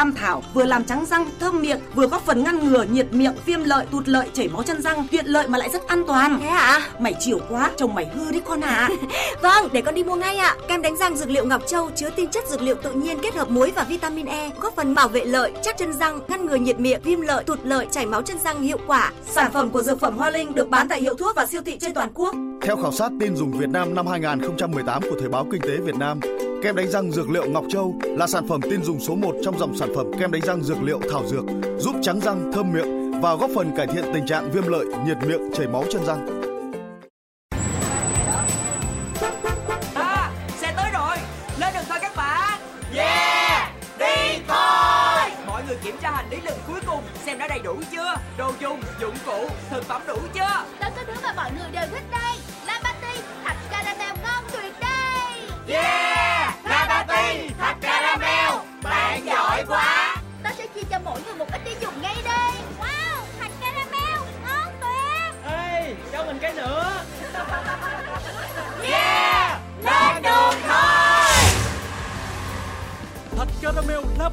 cam thảo vừa làm trắng răng, thơm miệng, vừa góp phần ngăn ngừa nhiệt miệng, viêm lợi, tụt lợi, chảy máu chân răng, tiện lợi mà lại rất an toàn. Thế hả? Mày chiều quá, chồng mày hư đấy con ạ. À. vâng, để con đi mua ngay ạ. À. Kem đánh răng dược liệu Ngọc Châu chứa tinh chất dược liệu tự nhiên kết hợp muối và vitamin E, góp phần bảo vệ lợi, chắc chân răng, ngăn ngừa nhiệt miệng, viêm lợi, tụt lợi, chảy máu chân răng hiệu quả. Sản phẩm của dược phẩm Hoa Linh được bán tại hiệu thuốc và siêu thị trên toàn quốc. Theo khảo sát tin dùng Việt Nam năm 2018 của Thời báo Kinh tế Việt Nam, kem đánh răng dược liệu Ngọc Châu là sản phẩm tin dùng số 1 trong dòng sản phẩm kem đánh răng dược liệu thảo dược, giúp trắng răng, thơm miệng và góp phần cải thiện tình trạng viêm lợi, nhiệt miệng, chảy máu chân răng. À, xe tới rồi, lên đường thôi các bạn. Yeah, đi thôi. Mọi người kiểm tra hành lý lần cuối cùng xem đã đầy đủ chưa, đồ dùng, dụng cụ, thực phẩm đủ chưa. Đó có thứ mà mọi người đều thích đây,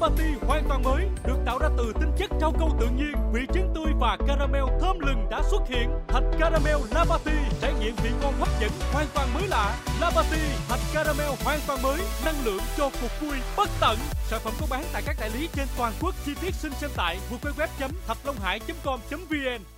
caramel hoàn toàn mới, được tạo ra từ tinh chất rau câu tự nhiên, vị trứng tươi và caramel thơm lừng đã xuất hiện. Thạch caramel Labati trải nghiệm vị ngon hấp dẫn, hoàn toàn mới lạ. Labati, thạch caramel hoàn toàn mới, năng lượng cho cuộc vui bất tận. Sản phẩm có bán tại các đại lý trên toàn quốc. Chi tiết xin xem tại www.thạchlonghai.com.vn.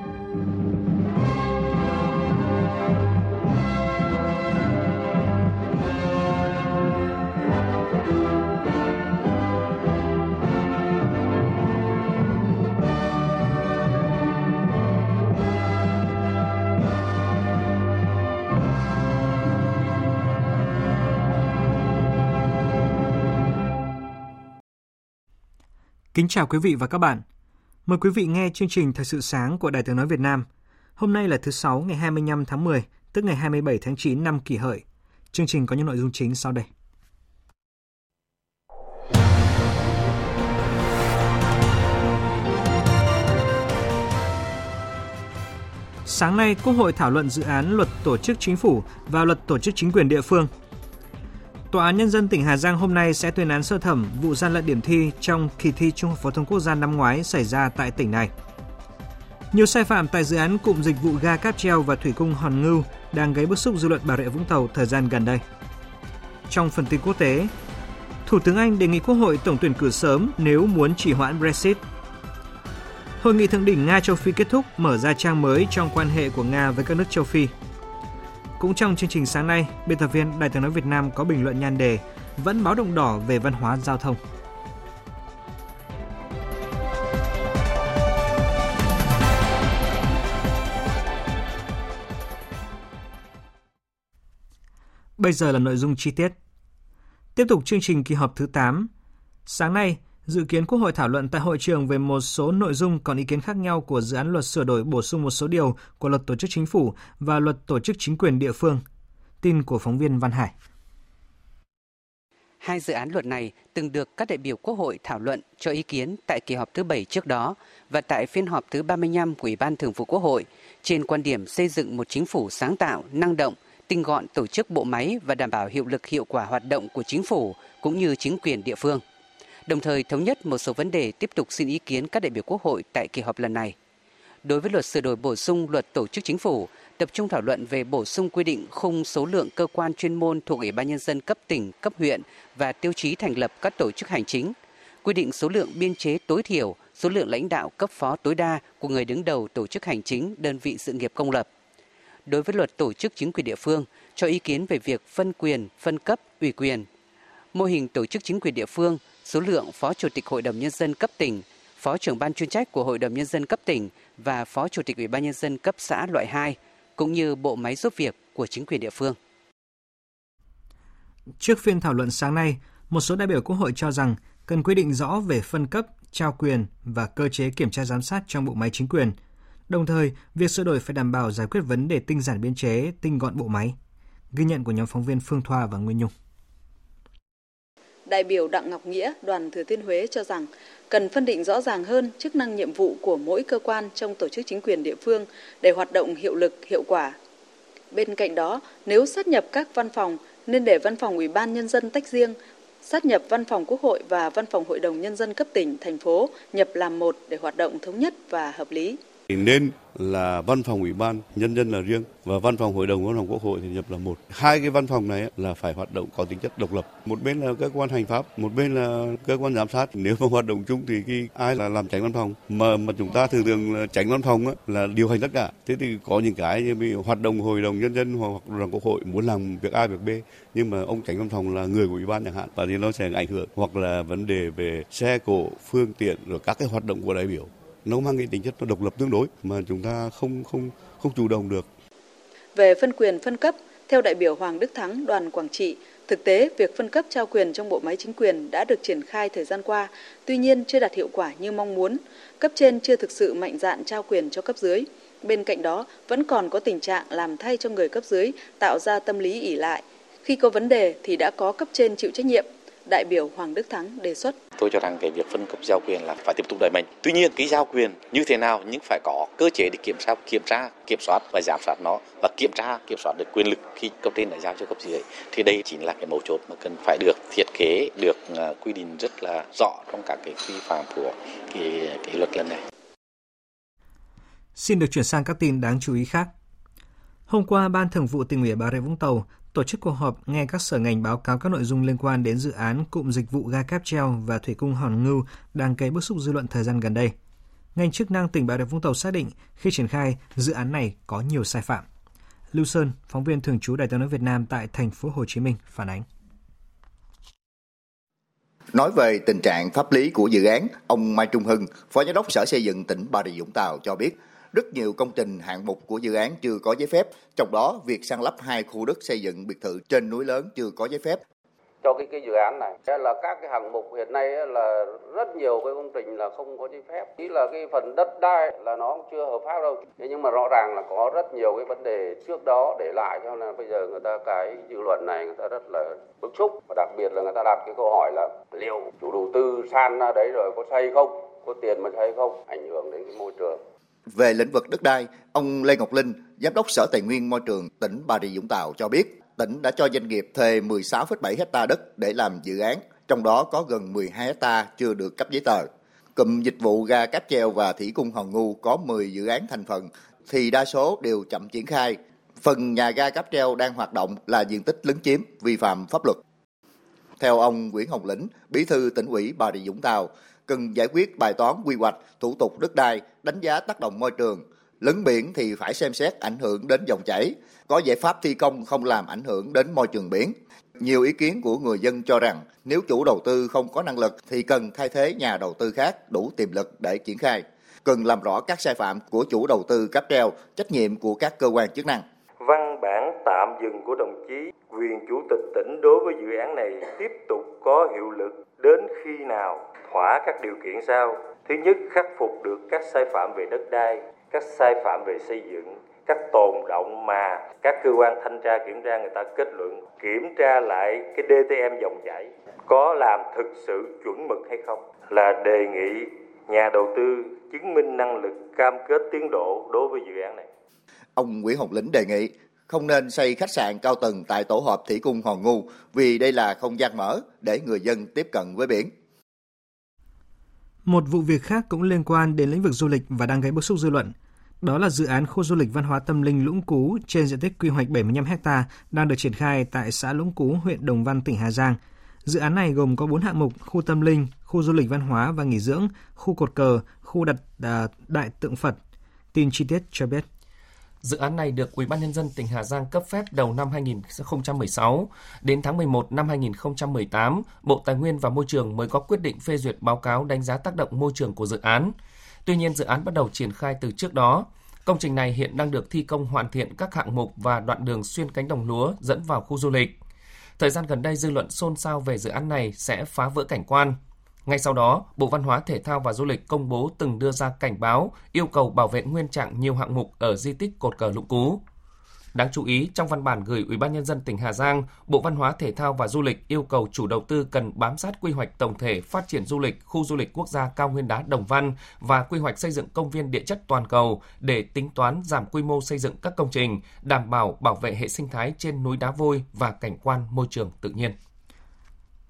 Kính chào quý vị và các bạn. Mời quý vị nghe chương trình Thời sự sáng của Đài Tiếng Nói Việt Nam. Hôm nay là thứ Sáu ngày 25 tháng 10, tức ngày 27 tháng 9 năm kỷ hợi. Chương trình có những nội dung chính sau đây. Sáng nay, Quốc hội thảo luận dự án luật tổ chức chính phủ và luật tổ chức chính quyền địa phương – Tòa án Nhân dân tỉnh Hà Giang hôm nay sẽ tuyên án sơ thẩm vụ gian lận điểm thi trong kỳ thi Trung học phổ thông quốc gia năm ngoái xảy ra tại tỉnh này. Nhiều sai phạm tại dự án cụm dịch vụ ga cáp treo và thủy cung Hòn Ngưu đang gây bức xúc dư luận Bà Rịa Vũng Tàu thời gian gần đây. Trong phần tin quốc tế, Thủ tướng Anh đề nghị Quốc hội tổng tuyển cử sớm nếu muốn trì hoãn Brexit. Hội nghị thượng đỉnh Nga châu Phi kết thúc mở ra trang mới trong quan hệ của Nga với các nước châu Phi – cũng trong chương trình sáng nay, biên tập viên Đài tiếng nói Việt Nam có bình luận nhan đề vẫn báo động đỏ về văn hóa giao thông. Bây giờ là nội dung chi tiết. Tiếp tục chương trình kỳ họp thứ 8. Sáng nay, Dự kiến Quốc hội thảo luận tại hội trường về một số nội dung còn ý kiến khác nhau của dự án luật sửa đổi bổ sung một số điều của luật tổ chức chính phủ và luật tổ chức chính quyền địa phương. Tin của phóng viên Văn Hải. Hai dự án luật này từng được các đại biểu Quốc hội thảo luận cho ý kiến tại kỳ họp thứ 7 trước đó và tại phiên họp thứ 35 của Ủy ban Thường vụ Quốc hội trên quan điểm xây dựng một chính phủ sáng tạo, năng động, tinh gọn tổ chức bộ máy và đảm bảo hiệu lực hiệu quả hoạt động của chính phủ cũng như chính quyền địa phương đồng thời thống nhất một số vấn đề tiếp tục xin ý kiến các đại biểu Quốc hội tại kỳ họp lần này. Đối với luật sửa đổi bổ sung luật tổ chức chính phủ, tập trung thảo luận về bổ sung quy định khung số lượng cơ quan chuyên môn thuộc Ủy ban nhân dân cấp tỉnh, cấp huyện và tiêu chí thành lập các tổ chức hành chính, quy định số lượng biên chế tối thiểu, số lượng lãnh đạo cấp phó tối đa của người đứng đầu tổ chức hành chính, đơn vị sự nghiệp công lập. Đối với luật tổ chức chính quyền địa phương, cho ý kiến về việc phân quyền, phân cấp, ủy quyền. Mô hình tổ chức chính quyền địa phương, số lượng phó chủ tịch hội đồng nhân dân cấp tỉnh, phó trưởng ban chuyên trách của hội đồng nhân dân cấp tỉnh và phó chủ tịch ủy ban nhân dân cấp xã loại 2, cũng như bộ máy giúp việc của chính quyền địa phương. Trước phiên thảo luận sáng nay, một số đại biểu Quốc hội cho rằng cần quy định rõ về phân cấp, trao quyền và cơ chế kiểm tra giám sát trong bộ máy chính quyền. Đồng thời, việc sửa đổi phải đảm bảo giải quyết vấn đề tinh giản biên chế, tinh gọn bộ máy. Ghi nhận của nhóm phóng viên Phương Thoa và Nguyên Nhung. Đại biểu Đặng Ngọc Nghĩa, đoàn Thừa Thiên Huế cho rằng cần phân định rõ ràng hơn chức năng nhiệm vụ của mỗi cơ quan trong tổ chức chính quyền địa phương để hoạt động hiệu lực, hiệu quả. Bên cạnh đó, nếu sát nhập các văn phòng nên để văn phòng Ủy ban Nhân dân tách riêng, sát nhập văn phòng Quốc hội và văn phòng Hội đồng Nhân dân cấp tỉnh, thành phố nhập làm một để hoạt động thống nhất và hợp lý. Nên là văn phòng ủy ban nhân dân là riêng và văn phòng hội đồng văn phòng quốc hội thì nhập là một. Hai cái văn phòng này là phải hoạt động có tính chất độc lập. Một bên là cơ quan hành pháp, một bên là cơ quan giám sát. Nếu mà hoạt động chung thì khi ai là làm tránh văn phòng? Mà mà chúng ta thường thường là tránh văn phòng là điều hành tất cả. Thế thì có những cái như hoạt động hội đồng nhân dân hoặc hội đồng quốc hội muốn làm việc A, việc B, nhưng mà ông tránh văn phòng là người của ủy ban chẳng hạn, và thì nó sẽ ảnh hưởng. Hoặc là vấn đề về xe cộ, phương tiện, rồi các cái hoạt động của đại biểu nó mang cái tính chất nó độc lập tương đối mà chúng ta không không không chủ động được. Về phân quyền phân cấp, theo đại biểu Hoàng Đức Thắng, đoàn Quảng Trị, thực tế việc phân cấp trao quyền trong bộ máy chính quyền đã được triển khai thời gian qua, tuy nhiên chưa đạt hiệu quả như mong muốn. Cấp trên chưa thực sự mạnh dạn trao quyền cho cấp dưới. Bên cạnh đó, vẫn còn có tình trạng làm thay cho người cấp dưới, tạo ra tâm lý ỉ lại. Khi có vấn đề thì đã có cấp trên chịu trách nhiệm, đại biểu Hoàng Đức Thắng đề xuất. Tôi cho rằng cái việc phân cấp giao quyền là phải tiếp tục đẩy mạnh. Tuy nhiên cái giao quyền như thế nào nhưng phải có cơ chế để kiểm tra, kiểm tra, kiểm soát và giám sát nó và kiểm tra, kiểm soát được quyền lực khi cấp trên đã giao cho cấp dưới. Thì đây chính là cái mấu chốt mà cần phải được thiết kế, được à, quy định rất là rõ trong các cái quy phạm của cái, cái luật lần này. Xin được chuyển sang các tin đáng chú ý khác. Hôm qua, Ban Thường vụ tỉnh ủy Bà Rịa Vũng Tàu tổ chức cuộc họp nghe các sở ngành báo cáo các nội dung liên quan đến dự án cụm dịch vụ ga cáp treo và thủy cung Hòn Ngưu đang gây bức xúc dư luận thời gian gần đây. Ngành chức năng tỉnh Bà Rịa Vũng Tàu xác định khi triển khai, dự án này có nhiều sai phạm. Lưu Sơn, phóng viên thường trú Đài tiếng nói Việt Nam tại thành phố Hồ Chí Minh phản ánh. Nói về tình trạng pháp lý của dự án, ông Mai Trung Hưng, Phó Giám đốc Sở Xây dựng tỉnh Bà Rịa Vũng Tàu cho biết, rất nhiều công trình hạng mục của dự án chưa có giấy phép, trong đó việc san lấp hai khu đất xây dựng biệt thự trên núi lớn chưa có giấy phép. Cho cái cái dự án này là các cái hạng mục hiện nay là rất nhiều cái công trình là không có giấy phép. Chỉ là cái phần đất đai là nó chưa hợp pháp đâu. Thế nhưng mà rõ ràng là có rất nhiều cái vấn đề trước đó để lại cho nên bây giờ người ta cái dư luận này người ta rất là bức xúc và đặc biệt là người ta đặt cái câu hỏi là liệu chủ đầu tư san ra đấy rồi có xây không, có tiền mà xây không, ảnh hưởng đến cái môi trường. Về lĩnh vực đất đai, ông Lê Ngọc Linh, Giám đốc Sở Tài nguyên Môi trường tỉnh Bà Rịa Vũng Tàu cho biết, tỉnh đã cho doanh nghiệp thuê 16,7 hecta đất để làm dự án, trong đó có gần 12 hecta chưa được cấp giấy tờ. Cụm dịch vụ ga cáp treo và thủy cung Hòn Ngu có 10 dự án thành phần, thì đa số đều chậm triển khai. Phần nhà ga cáp treo đang hoạt động là diện tích lấn chiếm, vi phạm pháp luật. Theo ông Nguyễn Hồng Lĩnh, Bí thư tỉnh ủy Bà Rịa Vũng Tàu, cần giải quyết bài toán quy hoạch, thủ tục đất đai, đánh giá tác động môi trường. Lấn biển thì phải xem xét ảnh hưởng đến dòng chảy, có giải pháp thi công không làm ảnh hưởng đến môi trường biển. Nhiều ý kiến của người dân cho rằng nếu chủ đầu tư không có năng lực thì cần thay thế nhà đầu tư khác đủ tiềm lực để triển khai. Cần làm rõ các sai phạm của chủ đầu tư cáp treo, trách nhiệm của các cơ quan chức năng. Văn bản tạm dừng của đồng chí quyền chủ tịch tỉnh đối với dự án này tiếp tục có hiệu lực đến khi nào thỏa các điều kiện sau. Thứ nhất, khắc phục được các sai phạm về đất đai, các sai phạm về xây dựng, các tồn động mà các cơ quan thanh tra kiểm tra người ta kết luận kiểm tra lại cái DTM dòng chảy có làm thực sự chuẩn mực hay không là đề nghị nhà đầu tư chứng minh năng lực cam kết tiến độ đối với dự án này. Ông Nguyễn Hồng Lĩnh đề nghị không nên xây khách sạn cao tầng tại tổ hợp Thủy Cung Hòn Ngu vì đây là không gian mở để người dân tiếp cận với biển. Một vụ việc khác cũng liên quan đến lĩnh vực du lịch và đang gây bức xúc dư luận. Đó là dự án khu du lịch văn hóa tâm linh Lũng Cú trên diện tích quy hoạch 75 ha đang được triển khai tại xã Lũng Cú, huyện Đồng Văn, tỉnh Hà Giang. Dự án này gồm có 4 hạng mục: khu tâm linh, khu du lịch văn hóa và nghỉ dưỡng, khu cột cờ, khu đặt à, đại tượng Phật. Tin chi tiết cho biết. Dự án này được Ủy ban nhân dân tỉnh Hà Giang cấp phép đầu năm 2016. Đến tháng 11 năm 2018, Bộ Tài nguyên và Môi trường mới có quyết định phê duyệt báo cáo đánh giá tác động môi trường của dự án. Tuy nhiên, dự án bắt đầu triển khai từ trước đó. Công trình này hiện đang được thi công hoàn thiện các hạng mục và đoạn đường xuyên cánh đồng lúa dẫn vào khu du lịch. Thời gian gần đây dư luận xôn xao về dự án này sẽ phá vỡ cảnh quan. Ngay sau đó, Bộ Văn hóa Thể thao và Du lịch công bố từng đưa ra cảnh báo yêu cầu bảo vệ nguyên trạng nhiều hạng mục ở di tích cột cờ Lũng Cú. Đáng chú ý, trong văn bản gửi Ủy ban nhân dân tỉnh Hà Giang, Bộ Văn hóa Thể thao và Du lịch yêu cầu chủ đầu tư cần bám sát quy hoạch tổng thể phát triển du lịch khu du lịch quốc gia cao nguyên đá Đồng Văn và quy hoạch xây dựng công viên địa chất toàn cầu để tính toán giảm quy mô xây dựng các công trình, đảm bảo bảo vệ hệ sinh thái trên núi đá vôi và cảnh quan môi trường tự nhiên.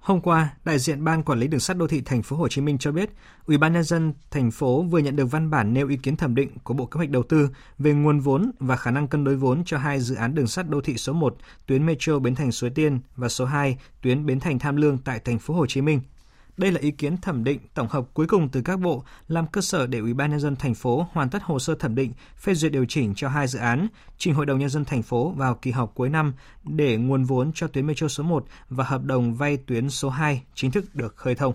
Hôm qua, đại diện Ban Quản lý Đường sắt Đô thị Thành phố Hồ Chí Minh cho biết, Ủy ban nhân dân thành phố vừa nhận được văn bản nêu ý kiến thẩm định của Bộ Kế hoạch Đầu tư về nguồn vốn và khả năng cân đối vốn cho hai dự án đường sắt đô thị số 1, tuyến metro Bến Thành Suối Tiên và số 2, tuyến Bến Thành Tham Lương tại Thành phố Hồ Chí Minh. Đây là ý kiến thẩm định tổng hợp cuối cùng từ các bộ làm cơ sở để Ủy ban nhân dân thành phố hoàn tất hồ sơ thẩm định, phê duyệt điều chỉnh cho hai dự án, trình Hội đồng nhân dân thành phố vào kỳ họp cuối năm để nguồn vốn cho tuyến metro số 1 và hợp đồng vay tuyến số 2 chính thức được khơi thông.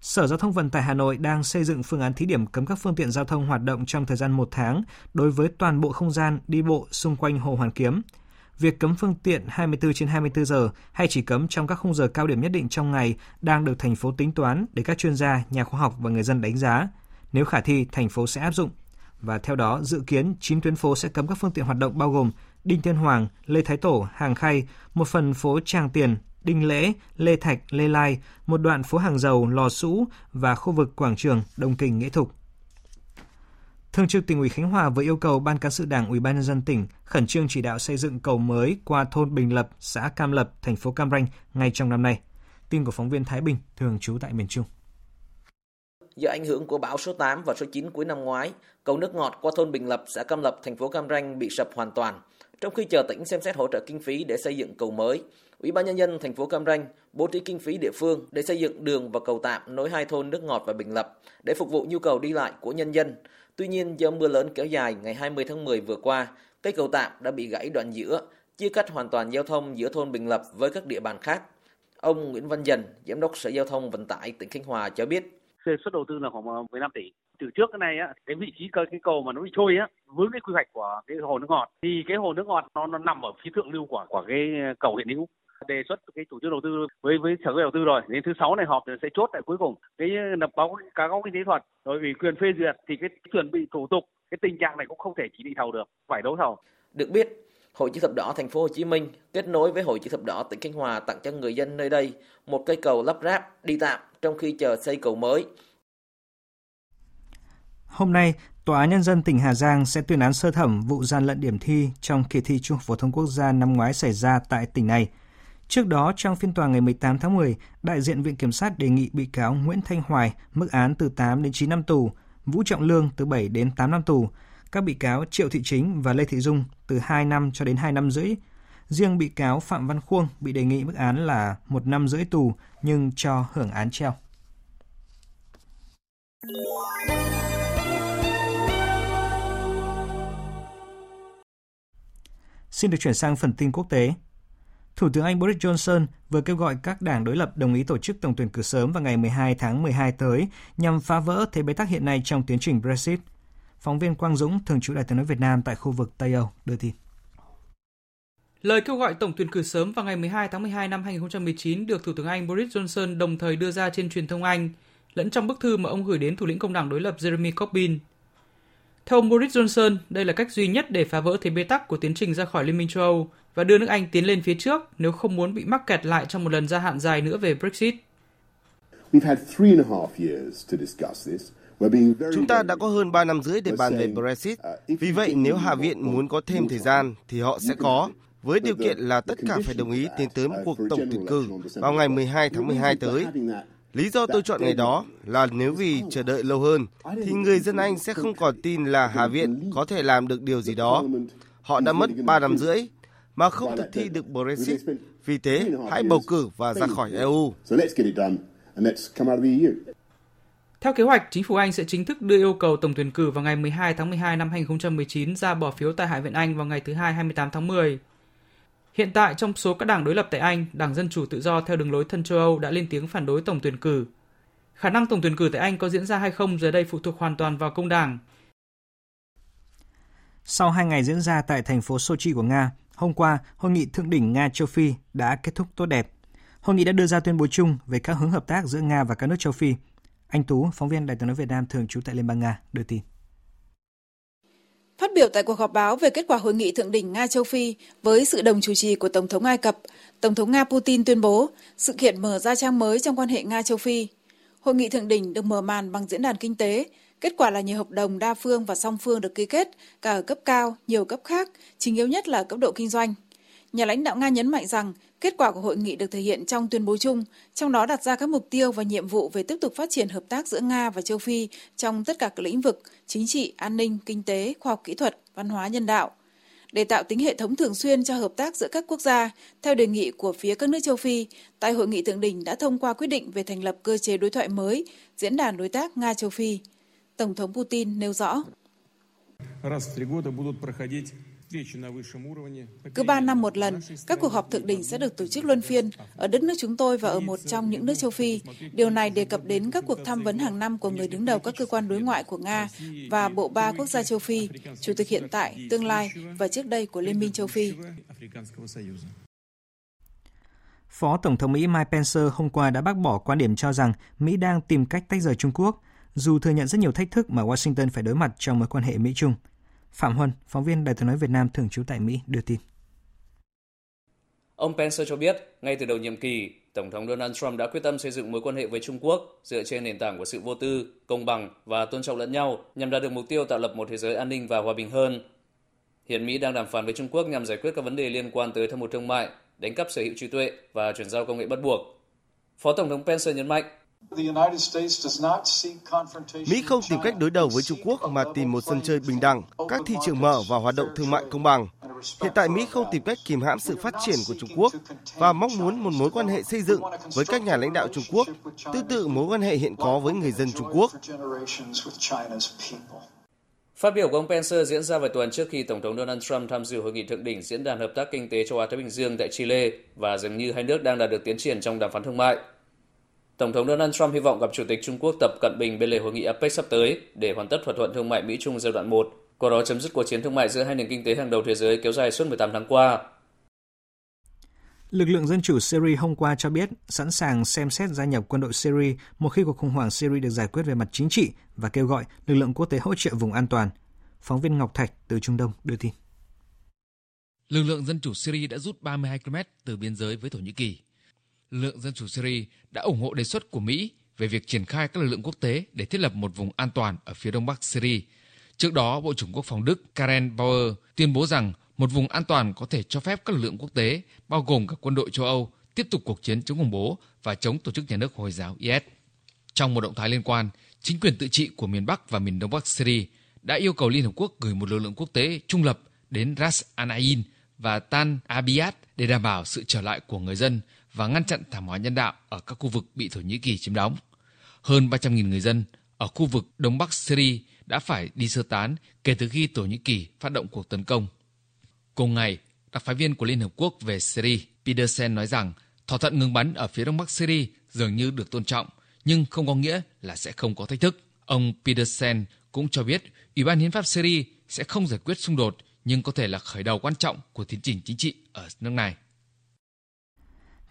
Sở Giao thông Vận tải Hà Nội đang xây dựng phương án thí điểm cấm các phương tiện giao thông hoạt động trong thời gian một tháng đối với toàn bộ không gian đi bộ xung quanh Hồ Hoàn Kiếm – việc cấm phương tiện 24 trên 24 giờ hay chỉ cấm trong các khung giờ cao điểm nhất định trong ngày đang được thành phố tính toán để các chuyên gia, nhà khoa học và người dân đánh giá. Nếu khả thi, thành phố sẽ áp dụng. Và theo đó, dự kiến 9 tuyến phố sẽ cấm các phương tiện hoạt động bao gồm Đinh Tiên Hoàng, Lê Thái Tổ, Hàng Khay, một phần phố Tràng Tiền, Đinh Lễ, Lê Thạch, Lê Lai, một đoạn phố Hàng Dầu, Lò Sũ và khu vực quảng trường Đông Kinh Nghĩa Thục. Thường trực tỉnh ủy Khánh Hòa vừa yêu cầu Ban cán sự Đảng Ủy ban nhân dân tỉnh khẩn trương chỉ đạo xây dựng cầu mới qua thôn Bình Lập, xã Cam Lập, thành phố Cam Ranh ngay trong năm nay. Tin của phóng viên Thái Bình thường trú tại miền Trung. Do ảnh hưởng của bão số 8 và số 9 cuối năm ngoái, cầu nước ngọt qua thôn Bình Lập, xã Cam Lập, thành phố Cam Ranh bị sập hoàn toàn. Trong khi chờ tỉnh xem xét hỗ trợ kinh phí để xây dựng cầu mới, Ủy ban nhân dân thành phố Cam Ranh bố trí kinh phí địa phương để xây dựng đường và cầu tạm nối hai thôn nước ngọt và Bình Lập để phục vụ nhu cầu đi lại của nhân dân. Tuy nhiên, do mưa lớn kéo dài ngày 20 tháng 10 vừa qua, cây cầu tạm đã bị gãy đoạn giữa, chia cắt hoàn toàn giao thông giữa thôn Bình Lập với các địa bàn khác. Ông Nguyễn Văn Dần, Giám đốc Sở Giao thông Vận tải tỉnh Khánh Hòa cho biết. Đề xuất đầu tư là khoảng 15 tỷ. Từ trước cái này á, cái vị trí cái cầu mà nó bị trôi á, vướng cái quy hoạch của cái hồ nước ngọt thì cái hồ nước ngọt nó, nó nằm ở phía thượng lưu của của cái cầu hiện hữu đề xuất cái chủ trương đầu tư với với sở đầu tư rồi đến thứ sáu này họp sẽ chốt tại cuối cùng cái lập báo cáo cáo kinh tế thuật rồi ủy quyền phê duyệt thì cái chuẩn bị thủ tục cái tình trạng này cũng không thể chỉ định thầu được phải đấu thầu được biết Hội chữ thập đỏ thành phố Hồ Chí Minh kết nối với Hội chữ thập đỏ tỉnh Khánh Hòa tặng cho người dân nơi đây một cây cầu lắp ráp đi tạm trong khi chờ xây cầu mới. Hôm nay, Tòa án Nhân dân tỉnh Hà Giang sẽ tuyên án sơ thẩm vụ gian lận điểm thi trong kỳ thi Trung học phổ thông quốc gia năm ngoái xảy ra tại tỉnh này. Trước đó, trong phiên tòa ngày 18 tháng 10, đại diện Viện Kiểm sát đề nghị bị cáo Nguyễn Thanh Hoài mức án từ 8 đến 9 năm tù, Vũ Trọng Lương từ 7 đến 8 năm tù, các bị cáo Triệu Thị Chính và Lê Thị Dung từ 2 năm cho đến 2 năm rưỡi. Riêng bị cáo Phạm Văn Khuông bị đề nghị mức án là 1 năm rưỡi tù nhưng cho hưởng án treo. Xin được chuyển sang phần tin quốc tế. Thủ tướng Anh Boris Johnson vừa kêu gọi các đảng đối lập đồng ý tổ chức tổng tuyển cử sớm vào ngày 12 tháng 12 tới nhằm phá vỡ thế bế tắc hiện nay trong tiến trình Brexit. Phóng viên Quang Dũng, thường trú Đại tiếng nói Việt Nam tại khu vực Tây Âu, đưa tin. Lời kêu gọi tổng tuyển cử sớm vào ngày 12 tháng 12 năm 2019 được Thủ tướng Anh Boris Johnson đồng thời đưa ra trên truyền thông Anh, lẫn trong bức thư mà ông gửi đến thủ lĩnh công đảng đối lập Jeremy Corbyn. Theo ông Boris Johnson, đây là cách duy nhất để phá vỡ thế bế tắc của tiến trình ra khỏi Liên minh châu Âu và đưa nước Anh tiến lên phía trước nếu không muốn bị mắc kẹt lại trong một lần gia hạn dài nữa về Brexit. Chúng ta đã có hơn 3 năm rưỡi để bàn về Brexit. Uh, Vì vậy, nếu Hạ viện muốn có thêm thời gian thì họ sẽ có, với điều kiện là tất cả phải đồng ý tiến tới một cuộc tổng tuyển cử vào ngày 12 tháng 12 tới. Lý do tôi chọn ngày đó là nếu vì chờ đợi lâu hơn thì người dân Anh sẽ không còn tin là Hạ viện có thể làm được điều gì đó. Họ đã mất 3 năm rưỡi mà không thực thi được Brexit. Vì thế, hãy bầu cử và ra khỏi EU. Theo kế hoạch, chính phủ Anh sẽ chính thức đưa yêu cầu tổng tuyển cử vào ngày 12 tháng 12 năm 2019 ra bỏ phiếu tại Hạ viện Anh vào ngày thứ Hai 28 tháng 10. Hiện tại, trong số các đảng đối lập tại Anh, Đảng Dân Chủ Tự Do theo đường lối thân châu Âu đã lên tiếng phản đối tổng tuyển cử. Khả năng tổng tuyển cử tại Anh có diễn ra hay không giờ đây phụ thuộc hoàn toàn vào công đảng. Sau hai ngày diễn ra tại thành phố Sochi của Nga, hôm qua, Hội nghị Thượng đỉnh Nga-Châu Phi đã kết thúc tốt đẹp. Hội nghị đã đưa ra tuyên bố chung về các hướng hợp tác giữa Nga và các nước châu Phi. Anh Tú, phóng viên Đài tiếng nói Việt Nam thường trú tại Liên bang Nga, đưa tin. Phát biểu tại cuộc họp báo về kết quả hội nghị thượng đỉnh Nga châu Phi với sự đồng chủ trì của Tổng thống Ai Cập, Tổng thống Nga Putin tuyên bố sự kiện mở ra trang mới trong quan hệ Nga châu Phi. Hội nghị thượng đỉnh được mở màn bằng diễn đàn kinh tế, kết quả là nhiều hợp đồng đa phương và song phương được ký kết cả ở cấp cao, nhiều cấp khác, chính yếu nhất là cấp độ kinh doanh. Nhà lãnh đạo Nga nhấn mạnh rằng kết quả của hội nghị được thể hiện trong tuyên bố chung, trong đó đặt ra các mục tiêu và nhiệm vụ về tiếp tục phát triển hợp tác giữa Nga và châu Phi trong tất cả các lĩnh vực chính trị, an ninh, kinh tế, khoa học kỹ thuật, văn hóa nhân đạo. Để tạo tính hệ thống thường xuyên cho hợp tác giữa các quốc gia, theo đề nghị của phía các nước châu Phi, tại hội nghị thượng đỉnh đã thông qua quyết định về thành lập cơ chế đối thoại mới, diễn đàn đối tác Nga-châu Phi. Tổng thống Putin nêu rõ. Cứ 3 năm một lần, các cuộc họp thượng đỉnh sẽ được tổ chức luân phiên ở đất nước chúng tôi và ở một trong những nước châu Phi. Điều này đề cập đến các cuộc tham vấn hàng năm của người đứng đầu các cơ quan đối ngoại của Nga và bộ ba quốc gia châu Phi, chủ tịch hiện tại, tương lai và trước đây của Liên minh châu Phi. Phó Tổng thống Mỹ Mike Pence hôm qua đã bác bỏ quan điểm cho rằng Mỹ đang tìm cách tách rời Trung Quốc, dù thừa nhận rất nhiều thách thức mà Washington phải đối mặt trong mối quan hệ Mỹ-Trung. Phạm Huân, phóng viên Đài tiếng nói Việt Nam thường trú tại Mỹ đưa tin. Ông Pence cho biết, ngay từ đầu nhiệm kỳ, Tổng thống Donald Trump đã quyết tâm xây dựng mối quan hệ với Trung Quốc dựa trên nền tảng của sự vô tư, công bằng và tôn trọng lẫn nhau nhằm đạt được mục tiêu tạo lập một thế giới an ninh và hòa bình hơn. Hiện Mỹ đang đàm phán với Trung Quốc nhằm giải quyết các vấn đề liên quan tới thâm hụt thương mại, đánh cắp sở hữu trí tuệ và chuyển giao công nghệ bắt buộc. Phó Tổng thống Pence nhấn mạnh, Mỹ không tìm cách đối đầu với Trung Quốc mà tìm một sân chơi bình đẳng, các thị trường mở và hoạt động thương mại công bằng. Hiện tại Mỹ không tìm cách kìm hãm sự phát triển của Trung Quốc và mong muốn một mối quan hệ xây dựng với các nhà lãnh đạo Trung Quốc, tương tự mối quan hệ hiện có với người dân Trung Quốc. Phát biểu của ông Pence diễn ra vài tuần trước khi Tổng thống Donald Trump tham dự hội nghị thượng đỉnh Diễn đàn Hợp tác Kinh tế châu Á-Thái Bình Dương tại Chile và dường như hai nước đang đạt được tiến triển trong đàm phán thương mại. Tổng thống Donald Trump hy vọng gặp Chủ tịch Trung Quốc Tập Cận Bình bên lề hội nghị APEC sắp tới để hoàn tất thỏa thuận thương mại Mỹ-Trung giai đoạn 1, qua đó chấm dứt cuộc chiến thương mại giữa hai nền kinh tế hàng đầu thế giới kéo dài suốt 18 tháng qua. Lực lượng Dân chủ Syria hôm qua cho biết sẵn sàng xem xét gia nhập quân đội Syria một khi cuộc khủng hoảng Syria được giải quyết về mặt chính trị và kêu gọi lực lượng quốc tế hỗ trợ vùng an toàn. Phóng viên Ngọc Thạch từ Trung Đông đưa tin. Lực lượng Dân chủ Syria đã rút 32 km từ biên giới với Thổ Nhĩ Kỳ lượng dân chủ Syria đã ủng hộ đề xuất của Mỹ về việc triển khai các lực lượng quốc tế để thiết lập một vùng an toàn ở phía đông bắc Syria. Trước đó, Bộ trưởng Quốc phòng Đức Karen Bauer tuyên bố rằng một vùng an toàn có thể cho phép các lực lượng quốc tế, bao gồm cả quân đội châu Âu, tiếp tục cuộc chiến chống khủng bố và chống tổ chức nhà nước Hồi giáo IS. Trong một động thái liên quan, chính quyền tự trị của miền Bắc và miền Đông Bắc Syria đã yêu cầu Liên Hợp Quốc gửi một lực lượng quốc tế trung lập đến Ras Al Ain và Tan Abiyat để đảm bảo sự trở lại của người dân và ngăn chặn thảm họa nhân đạo ở các khu vực bị Thổ Nhĩ Kỳ chiếm đóng. Hơn 300.000 người dân ở khu vực Đông Bắc Syria đã phải đi sơ tán kể từ khi Thổ Nhĩ Kỳ phát động cuộc tấn công. Cùng ngày, đặc phái viên của Liên Hợp Quốc về Syria Petersen nói rằng thỏa thuận ngừng bắn ở phía Đông Bắc Syria dường như được tôn trọng, nhưng không có nghĩa là sẽ không có thách thức. Ông Petersen cũng cho biết Ủy ban Hiến pháp Syria sẽ không giải quyết xung đột nhưng có thể là khởi đầu quan trọng của tiến trình chính trị ở nước này.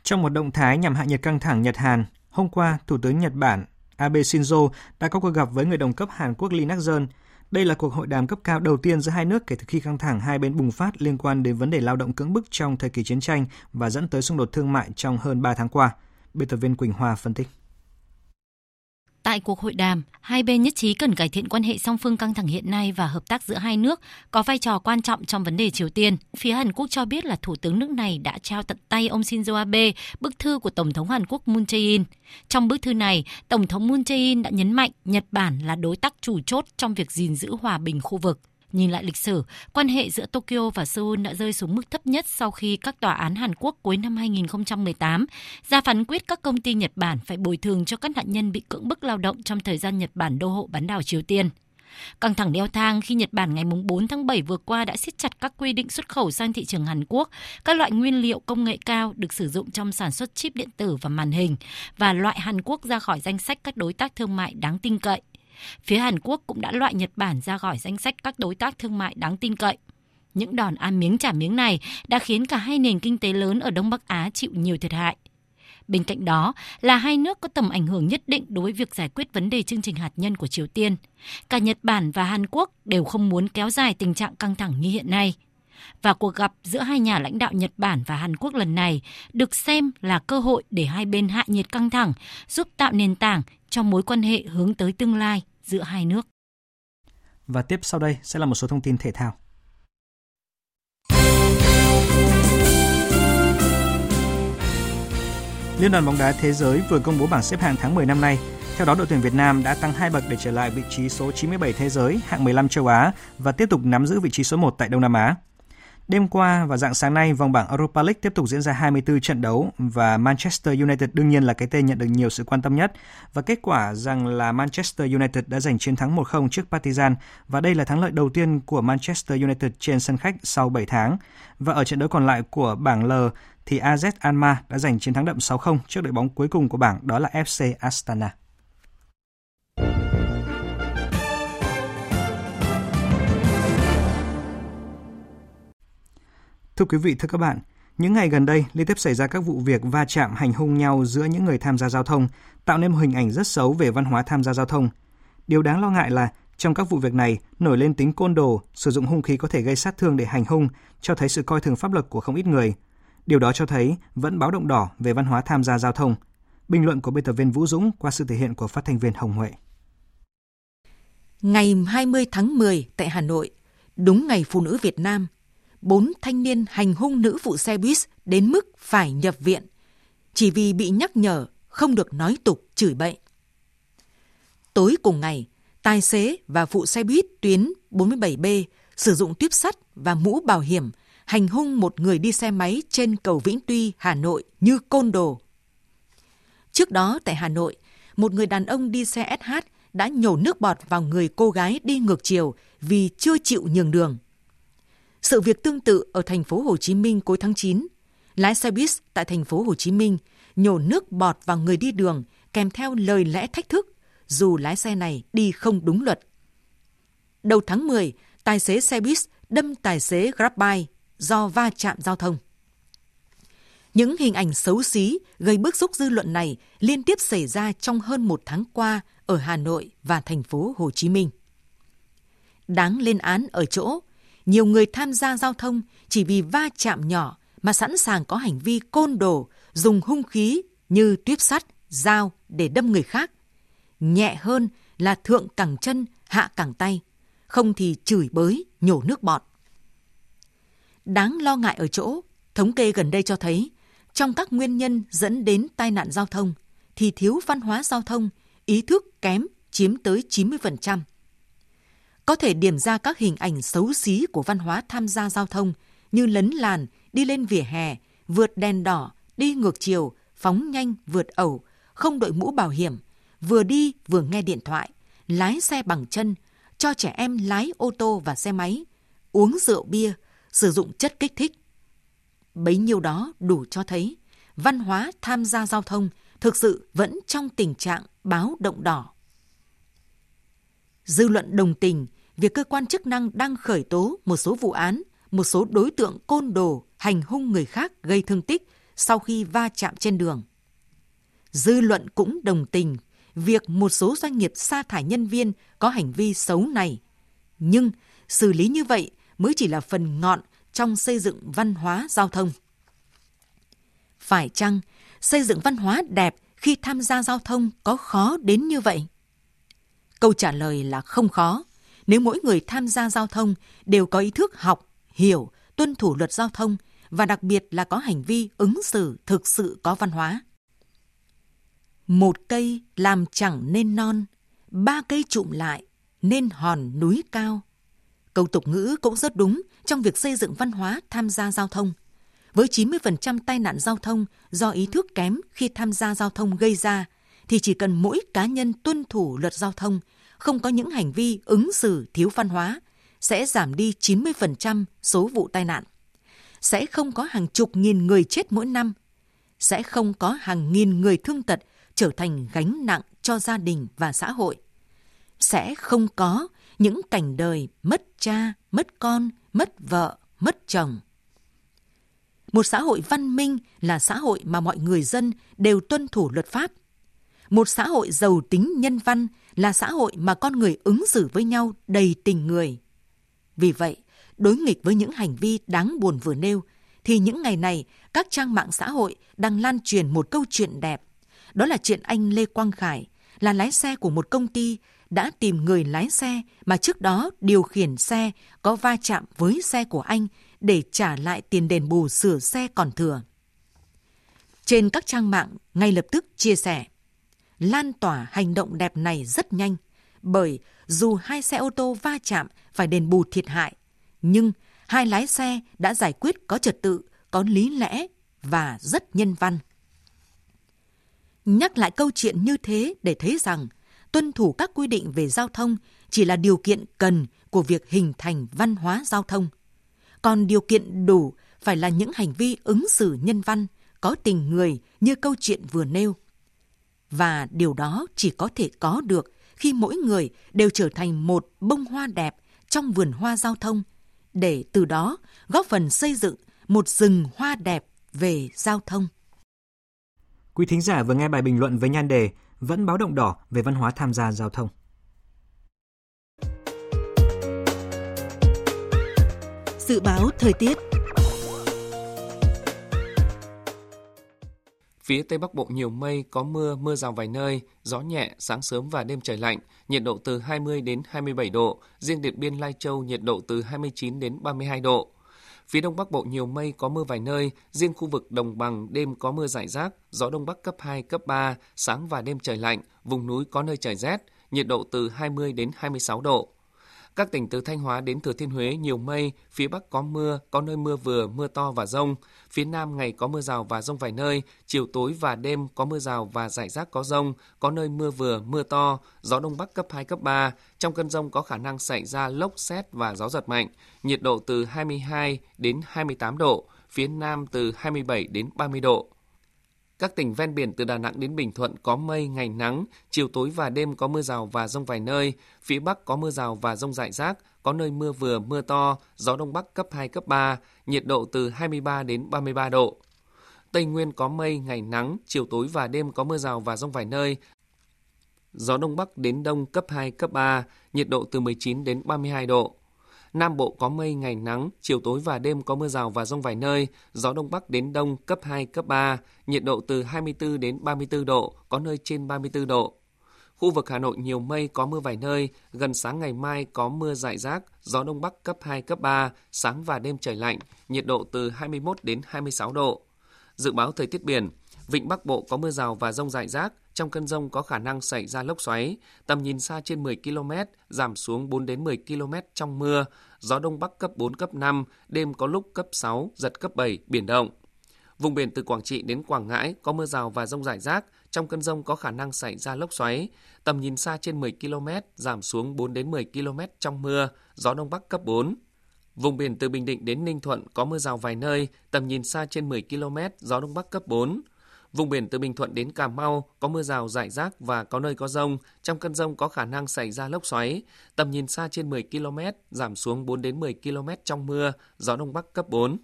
Trong một động thái nhằm hạ nhiệt căng thẳng Nhật-Hàn, hôm qua, Thủ tướng Nhật Bản Abe Shinzo đã có cuộc gặp với người đồng cấp Hàn Quốc Lee Nak-jeon. Đây là cuộc hội đàm cấp cao đầu tiên giữa hai nước kể từ khi căng thẳng hai bên bùng phát liên quan đến vấn đề lao động cưỡng bức trong thời kỳ chiến tranh và dẫn tới xung đột thương mại trong hơn 3 tháng qua. Biên tập viên Quỳnh Hoa phân tích. Tại cuộc hội đàm, hai bên nhất trí cần cải thiện quan hệ song phương căng thẳng hiện nay và hợp tác giữa hai nước có vai trò quan trọng trong vấn đề Triều Tiên. Phía Hàn Quốc cho biết là Thủ tướng nước này đã trao tận tay ông Shinzo Abe bức thư của Tổng thống Hàn Quốc Moon Jae-in. Trong bức thư này, Tổng thống Moon Jae-in đã nhấn mạnh Nhật Bản là đối tác chủ chốt trong việc gìn giữ hòa bình khu vực. Nhìn lại lịch sử, quan hệ giữa Tokyo và Seoul đã rơi xuống mức thấp nhất sau khi các tòa án Hàn Quốc cuối năm 2018 ra phán quyết các công ty Nhật Bản phải bồi thường cho các nạn nhân bị cưỡng bức lao động trong thời gian Nhật Bản đô hộ bán đảo Triều Tiên. Căng thẳng leo thang khi Nhật Bản ngày 4 tháng 7 vừa qua đã siết chặt các quy định xuất khẩu sang thị trường Hàn Quốc, các loại nguyên liệu công nghệ cao được sử dụng trong sản xuất chip điện tử và màn hình và loại Hàn Quốc ra khỏi danh sách các đối tác thương mại đáng tin cậy. Phía Hàn Quốc cũng đã loại Nhật Bản ra khỏi danh sách các đối tác thương mại đáng tin cậy. Những đòn ăn miếng trả miếng này đã khiến cả hai nền kinh tế lớn ở Đông Bắc Á chịu nhiều thiệt hại. Bên cạnh đó là hai nước có tầm ảnh hưởng nhất định đối với việc giải quyết vấn đề chương trình hạt nhân của Triều Tiên. Cả Nhật Bản và Hàn Quốc đều không muốn kéo dài tình trạng căng thẳng như hiện nay. Và cuộc gặp giữa hai nhà lãnh đạo Nhật Bản và Hàn Quốc lần này được xem là cơ hội để hai bên hạ nhiệt căng thẳng, giúp tạo nền tảng cho mối quan hệ hướng tới tương lai giữa hai nước. Và tiếp sau đây sẽ là một số thông tin thể thao. Liên đoàn bóng đá thế giới vừa công bố bảng xếp hạng tháng 10 năm nay. Theo đó, đội tuyển Việt Nam đã tăng 2 bậc để trở lại vị trí số 97 thế giới, hạng 15 châu Á và tiếp tục nắm giữ vị trí số 1 tại Đông Nam Á. Đêm qua và dạng sáng nay, vòng bảng Europa League tiếp tục diễn ra 24 trận đấu và Manchester United đương nhiên là cái tên nhận được nhiều sự quan tâm nhất. Và kết quả rằng là Manchester United đã giành chiến thắng 1-0 trước Partizan và đây là thắng lợi đầu tiên của Manchester United trên sân khách sau 7 tháng. Và ở trận đấu còn lại của bảng L thì AZ Alma đã giành chiến thắng đậm 6-0 trước đội bóng cuối cùng của bảng đó là FC Astana. Thưa quý vị, thưa các bạn, những ngày gần đây liên tiếp xảy ra các vụ việc va chạm hành hung nhau giữa những người tham gia giao thông, tạo nên một hình ảnh rất xấu về văn hóa tham gia giao thông. Điều đáng lo ngại là trong các vụ việc này nổi lên tính côn đồ, sử dụng hung khí có thể gây sát thương để hành hung, cho thấy sự coi thường pháp luật của không ít người. Điều đó cho thấy vẫn báo động đỏ về văn hóa tham gia giao thông. Bình luận của biên tập viên Vũ Dũng qua sự thể hiện của phát thanh viên Hồng Huệ. Ngày 20 tháng 10 tại Hà Nội, đúng ngày Phụ nữ Việt Nam bốn thanh niên hành hung nữ phụ xe buýt đến mức phải nhập viện, chỉ vì bị nhắc nhở không được nói tục chửi bậy. Tối cùng ngày, tài xế và phụ xe buýt tuyến 47B sử dụng tuyếp sắt và mũ bảo hiểm hành hung một người đi xe máy trên cầu Vĩnh Tuy, Hà Nội như côn đồ. Trước đó tại Hà Nội, một người đàn ông đi xe SH đã nhổ nước bọt vào người cô gái đi ngược chiều vì chưa chịu nhường đường. Sự việc tương tự ở thành phố Hồ Chí Minh cuối tháng 9, lái xe buýt tại thành phố Hồ Chí Minh nhổ nước bọt vào người đi đường kèm theo lời lẽ thách thức dù lái xe này đi không đúng luật. Đầu tháng 10, tài xế xe buýt đâm tài xế Grabbuy do va chạm giao thông. Những hình ảnh xấu xí gây bức xúc dư luận này liên tiếp xảy ra trong hơn một tháng qua ở Hà Nội và thành phố Hồ Chí Minh. Đáng lên án ở chỗ, nhiều người tham gia giao thông chỉ vì va chạm nhỏ mà sẵn sàng có hành vi côn đồ, dùng hung khí như tuyếp sắt, dao để đâm người khác. Nhẹ hơn là thượng cẳng chân, hạ cẳng tay, không thì chửi bới, nhổ nước bọt. Đáng lo ngại ở chỗ, thống kê gần đây cho thấy, trong các nguyên nhân dẫn đến tai nạn giao thông, thì thiếu văn hóa giao thông, ý thức kém chiếm tới 90% có thể điểm ra các hình ảnh xấu xí của văn hóa tham gia giao thông như lấn làn, đi lên vỉa hè, vượt đèn đỏ, đi ngược chiều, phóng nhanh, vượt ẩu, không đội mũ bảo hiểm, vừa đi vừa nghe điện thoại, lái xe bằng chân, cho trẻ em lái ô tô và xe máy, uống rượu bia, sử dụng chất kích thích. Bấy nhiêu đó đủ cho thấy văn hóa tham gia giao thông thực sự vẫn trong tình trạng báo động đỏ. Dư luận đồng tình việc cơ quan chức năng đang khởi tố một số vụ án, một số đối tượng côn đồ hành hung người khác gây thương tích sau khi va chạm trên đường. Dư luận cũng đồng tình việc một số doanh nghiệp sa thải nhân viên có hành vi xấu này. Nhưng xử lý như vậy mới chỉ là phần ngọn trong xây dựng văn hóa giao thông. Phải chăng xây dựng văn hóa đẹp khi tham gia giao thông có khó đến như vậy? Câu trả lời là không khó nếu mỗi người tham gia giao thông đều có ý thức học, hiểu, tuân thủ luật giao thông và đặc biệt là có hành vi ứng xử thực sự có văn hóa. Một cây làm chẳng nên non, ba cây trụm lại nên hòn núi cao. Câu tục ngữ cũng rất đúng trong việc xây dựng văn hóa tham gia giao thông. Với 90% tai nạn giao thông do ý thức kém khi tham gia giao thông gây ra, thì chỉ cần mỗi cá nhân tuân thủ luật giao thông, không có những hành vi ứng xử thiếu văn hóa, sẽ giảm đi 90% số vụ tai nạn. Sẽ không có hàng chục nghìn người chết mỗi năm. Sẽ không có hàng nghìn người thương tật trở thành gánh nặng cho gia đình và xã hội. Sẽ không có những cảnh đời mất cha, mất con, mất vợ, mất chồng. Một xã hội văn minh là xã hội mà mọi người dân đều tuân thủ luật pháp. Một xã hội giàu tính nhân văn là xã hội mà con người ứng xử với nhau đầy tình người. Vì vậy, đối nghịch với những hành vi đáng buồn vừa nêu, thì những ngày này các trang mạng xã hội đang lan truyền một câu chuyện đẹp. Đó là chuyện anh Lê Quang Khải, là lái xe của một công ty đã tìm người lái xe mà trước đó điều khiển xe có va chạm với xe của anh để trả lại tiền đền bù sửa xe còn thừa. Trên các trang mạng ngay lập tức chia sẻ, lan tỏa hành động đẹp này rất nhanh, bởi dù hai xe ô tô va chạm phải đền bù thiệt hại, nhưng hai lái xe đã giải quyết có trật tự, có lý lẽ và rất nhân văn. Nhắc lại câu chuyện như thế để thấy rằng tuân thủ các quy định về giao thông chỉ là điều kiện cần của việc hình thành văn hóa giao thông. Còn điều kiện đủ phải là những hành vi ứng xử nhân văn, có tình người như câu chuyện vừa nêu. Và điều đó chỉ có thể có được khi mỗi người đều trở thành một bông hoa đẹp trong vườn hoa giao thông, để từ đó góp phần xây dựng một rừng hoa đẹp về giao thông. Quý thính giả vừa nghe bài bình luận với nhan đề Vẫn báo động đỏ về văn hóa tham gia giao thông. Dự báo thời tiết Phía Tây Bắc Bộ nhiều mây, có mưa, mưa rào vài nơi, gió nhẹ, sáng sớm và đêm trời lạnh, nhiệt độ từ 20 đến 27 độ, riêng Điện Biên Lai Châu nhiệt độ từ 29 đến 32 độ. Phía Đông Bắc Bộ nhiều mây, có mưa vài nơi, riêng khu vực đồng bằng đêm có mưa rải rác, gió Đông Bắc cấp 2, cấp 3, sáng và đêm trời lạnh, vùng núi có nơi trời rét, nhiệt độ từ 20 đến 26 độ. Các tỉnh từ Thanh Hóa đến Thừa Thiên Huế nhiều mây, phía Bắc có mưa, có nơi mưa vừa, mưa to và rông. Phía Nam ngày có mưa rào và rông vài nơi, chiều tối và đêm có mưa rào và rải rác có rông, có nơi mưa vừa, mưa to, gió Đông Bắc cấp 2, cấp 3. Trong cơn rông có khả năng xảy ra lốc xét và gió giật mạnh, nhiệt độ từ 22 đến 28 độ, phía Nam từ 27 đến 30 độ. Các tỉnh ven biển từ Đà Nẵng đến Bình Thuận có mây, ngày nắng, chiều tối và đêm có mưa rào và rông vài nơi. Phía Bắc có mưa rào và rông rải rác, có nơi mưa vừa, mưa to, gió Đông Bắc cấp 2, cấp 3, nhiệt độ từ 23 đến 33 độ. Tây Nguyên có mây, ngày nắng, chiều tối và đêm có mưa rào và rông vài nơi. Gió Đông Bắc đến Đông cấp 2, cấp 3, nhiệt độ từ 19 đến 32 độ. Nam Bộ có mây, ngày nắng, chiều tối và đêm có mưa rào và rông vài nơi, gió Đông Bắc đến Đông cấp 2, cấp 3, nhiệt độ từ 24 đến 34 độ, có nơi trên 34 độ. Khu vực Hà Nội nhiều mây có mưa vài nơi, gần sáng ngày mai có mưa rải rác, gió Đông Bắc cấp 2, cấp 3, sáng và đêm trời lạnh, nhiệt độ từ 21 đến 26 độ. Dự báo thời tiết biển, Vịnh Bắc Bộ có mưa rào và rông rải rác, trong cơn rông có khả năng xảy ra lốc xoáy, tầm nhìn xa trên 10 km, giảm xuống 4 đến 10 km trong mưa, gió đông bắc cấp 4 cấp 5, đêm có lúc cấp 6, giật cấp 7, biển động. Vùng biển từ Quảng Trị đến Quảng Ngãi có mưa rào và rông rải rác, trong cơn rông có khả năng xảy ra lốc xoáy, tầm nhìn xa trên 10 km, giảm xuống 4 đến 10 km trong mưa, gió đông bắc cấp 4. Vùng biển từ Bình Định đến Ninh Thuận có mưa rào vài nơi, tầm nhìn xa trên 10 km, gió đông bắc cấp 4. Vùng biển từ Bình Thuận đến Cà Mau có mưa rào rải rác và có nơi có rông. Trong cơn rông có khả năng xảy ra lốc xoáy. Tầm nhìn xa trên 10 km, giảm xuống 4 đến 10 km trong mưa, gió đông bắc cấp 4.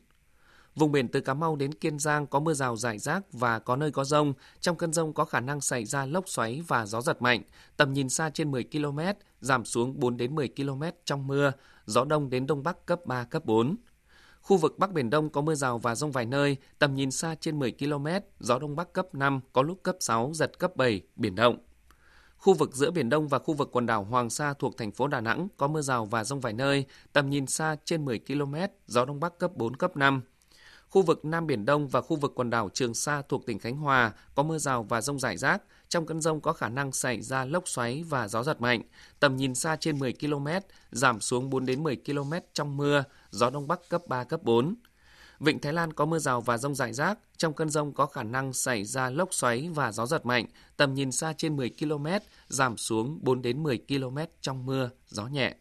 Vùng biển từ Cà Mau đến Kiên Giang có mưa rào rải rác và có nơi có rông. Trong cơn rông có khả năng xảy ra lốc xoáy và gió giật mạnh. Tầm nhìn xa trên 10 km, giảm xuống 4 đến 10 km trong mưa, gió đông đến đông bắc cấp 3, cấp 4. Khu vực Bắc Biển Đông có mưa rào và rông vài nơi, tầm nhìn xa trên 10 km, gió Đông Bắc cấp 5, có lúc cấp 6, giật cấp 7, biển động. Khu vực giữa Biển Đông và khu vực quần đảo Hoàng Sa thuộc thành phố Đà Nẵng có mưa rào và rông vài nơi, tầm nhìn xa trên 10 km, gió Đông Bắc cấp 4, cấp 5. Khu vực Nam Biển Đông và khu vực quần đảo Trường Sa thuộc tỉnh Khánh Hòa có mưa rào và rông rải rác, Trong cơn rông có khả năng xảy ra lốc xoáy và gió giật mạnh. Tầm nhìn xa trên 10 km, giảm xuống 4 đến 10 km trong mưa, gió đông bắc cấp 3, cấp 4. Vịnh Thái Lan có mưa rào và rông rải rác. Trong cơn rông có khả năng xảy ra lốc xoáy và gió giật mạnh. Tầm nhìn xa trên 10 km, giảm xuống 4 đến 10 km trong mưa, gió nhẹ.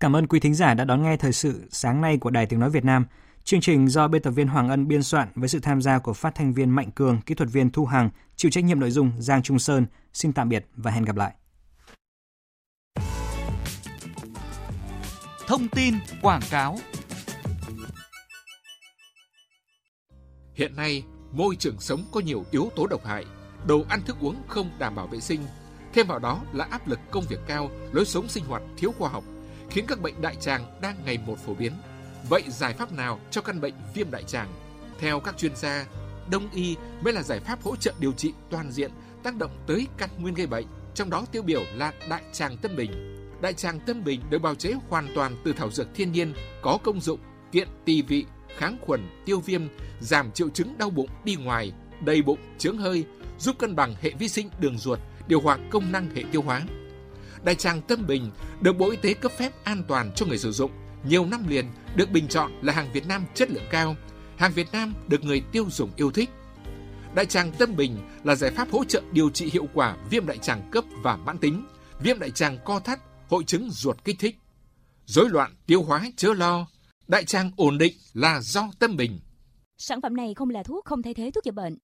Cảm ơn quý thính giả đã đón nghe thời sự sáng nay của Đài Tiếng Nói Việt Nam. Chương trình do biên tập viên Hoàng Ân biên soạn với sự tham gia của phát thanh viên Mạnh Cường, kỹ thuật viên Thu Hằng, chịu trách nhiệm nội dung Giang Trung Sơn. Xin tạm biệt và hẹn gặp lại. Thông tin quảng cáo Hiện nay, môi trường sống có nhiều yếu tố độc hại, đồ ăn thức uống không đảm bảo vệ sinh. Thêm vào đó là áp lực công việc cao, lối sống sinh hoạt thiếu khoa học, khiến các bệnh đại tràng đang ngày một phổ biến. Vậy giải pháp nào cho căn bệnh viêm đại tràng? Theo các chuyên gia, đông y mới là giải pháp hỗ trợ điều trị toàn diện tác động tới căn nguyên gây bệnh, trong đó tiêu biểu là đại tràng tâm bình. Đại tràng tâm bình được bào chế hoàn toàn từ thảo dược thiên nhiên có công dụng kiện tỳ vị, kháng khuẩn, tiêu viêm, giảm triệu chứng đau bụng đi ngoài, đầy bụng, chướng hơi, giúp cân bằng hệ vi sinh đường ruột, điều hòa công năng hệ tiêu hóa. Đại tràng Tâm Bình được Bộ Y tế cấp phép an toàn cho người sử dụng, nhiều năm liền được bình chọn là hàng Việt Nam chất lượng cao, hàng Việt Nam được người tiêu dùng yêu thích. Đại tràng Tâm Bình là giải pháp hỗ trợ điều trị hiệu quả viêm đại tràng cấp và mãn tính, viêm đại tràng co thắt, hội chứng ruột kích thích. Rối loạn tiêu hóa chớ lo, đại tràng ổn định là do Tâm Bình. Sản phẩm này không là thuốc không thay thế thuốc chữa bệnh.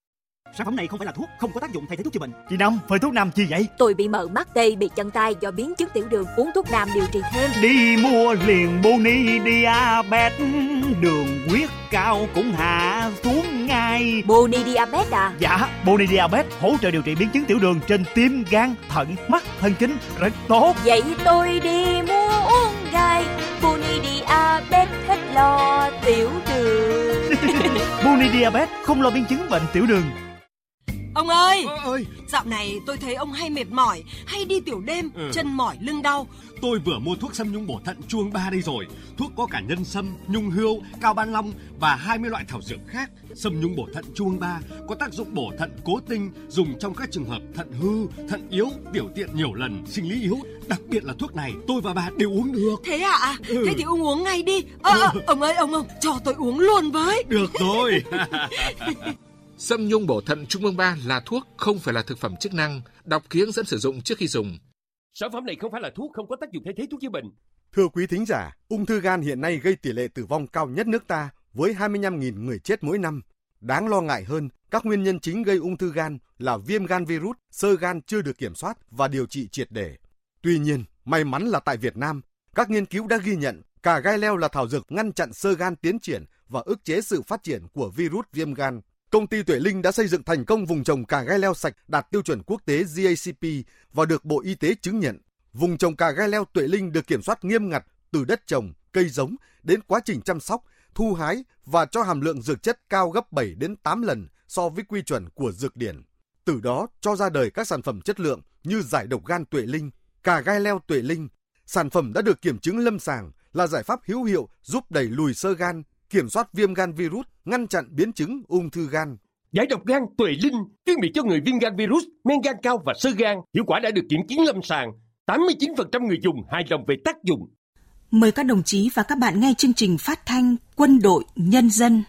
Sản phẩm này không phải là thuốc, không có tác dụng thay thế thuốc chữa bệnh. Chị Năm, phơi thuốc nam chi vậy? Tôi bị mờ mắt tê, bị chân tay do biến chứng tiểu đường, uống thuốc nam điều trị thêm. Đi mua liền Boni Diabet, đường huyết cao cũng hạ xuống ngay. Boni Diabet à? Dạ, Boni Diabet hỗ trợ điều trị biến chứng tiểu đường trên tim, gan, thận, mắt, thần kinh rất tốt. Vậy tôi đi mua uống gai Boni Diabet hết lo tiểu đường. Boni Diabet không lo biến chứng bệnh tiểu đường. Ông ơi, Ờ, ơi, dạo này tôi thấy ông hay mệt mỏi, hay đi tiểu đêm, Ừ. chân mỏi lưng đau. Tôi vừa mua thuốc xâm nhung bổ thận chuông 3 đây rồi. Thuốc có cả nhân sâm, nhung hươu, cao ban long và 20 loại thảo dược khác. Sâm nhung bổ thận chuông 3 có tác dụng bổ thận cố tinh, dùng trong các trường hợp thận hư, thận yếu, tiểu tiện nhiều lần, sinh lý yếu. Đặc biệt là thuốc này tôi và bà đều uống được. Thế ạ? Ừ. Thế thì ông uống ngay đi. Ờ, ờ, ông ơi, ông ông, cho tôi uống luôn với. Được rồi. Sâm nhung bổ thận trung ương 3 là thuốc, không phải là thực phẩm chức năng. Đọc ký hướng dẫn sử dụng trước khi dùng. Sản phẩm này không phải là thuốc, không có tác dụng thay thế thuốc chữa bệnh. Thưa quý thính giả, ung thư gan hiện nay gây tỷ lệ tử vong cao nhất nước ta với 25.000 người chết mỗi năm. Đáng lo ngại hơn, các nguyên nhân chính gây ung thư gan là viêm gan virus, sơ gan chưa được kiểm soát và điều trị triệt để. Tuy nhiên, may mắn là tại Việt Nam, các nghiên cứu đã ghi nhận cà gai leo là thảo dược ngăn chặn sơ gan tiến triển và ức chế sự phát triển của virus viêm gan. Công ty Tuệ Linh đã xây dựng thành công vùng trồng cà gai leo sạch đạt tiêu chuẩn quốc tế GACP và được Bộ Y tế chứng nhận. Vùng trồng cà gai leo Tuệ Linh được kiểm soát nghiêm ngặt từ đất trồng, cây giống đến quá trình chăm sóc, thu hái và cho hàm lượng dược chất cao gấp 7 đến 8 lần so với quy chuẩn của dược điển. Từ đó cho ra đời các sản phẩm chất lượng như giải độc gan Tuệ Linh, cà gai leo Tuệ Linh. Sản phẩm đã được kiểm chứng lâm sàng là giải pháp hữu hiệu giúp đẩy lùi sơ gan, kiểm soát viêm gan virus, ngăn chặn biến chứng ung thư gan. Giải độc gan tuệ linh chuyên bị cho người viêm gan virus, men gan cao và sơ gan. Hiệu quả đã được kiểm chứng lâm sàng. 89% người dùng hài lòng về tác dụng. Mời các đồng chí và các bạn nghe chương trình phát thanh Quân đội Nhân dân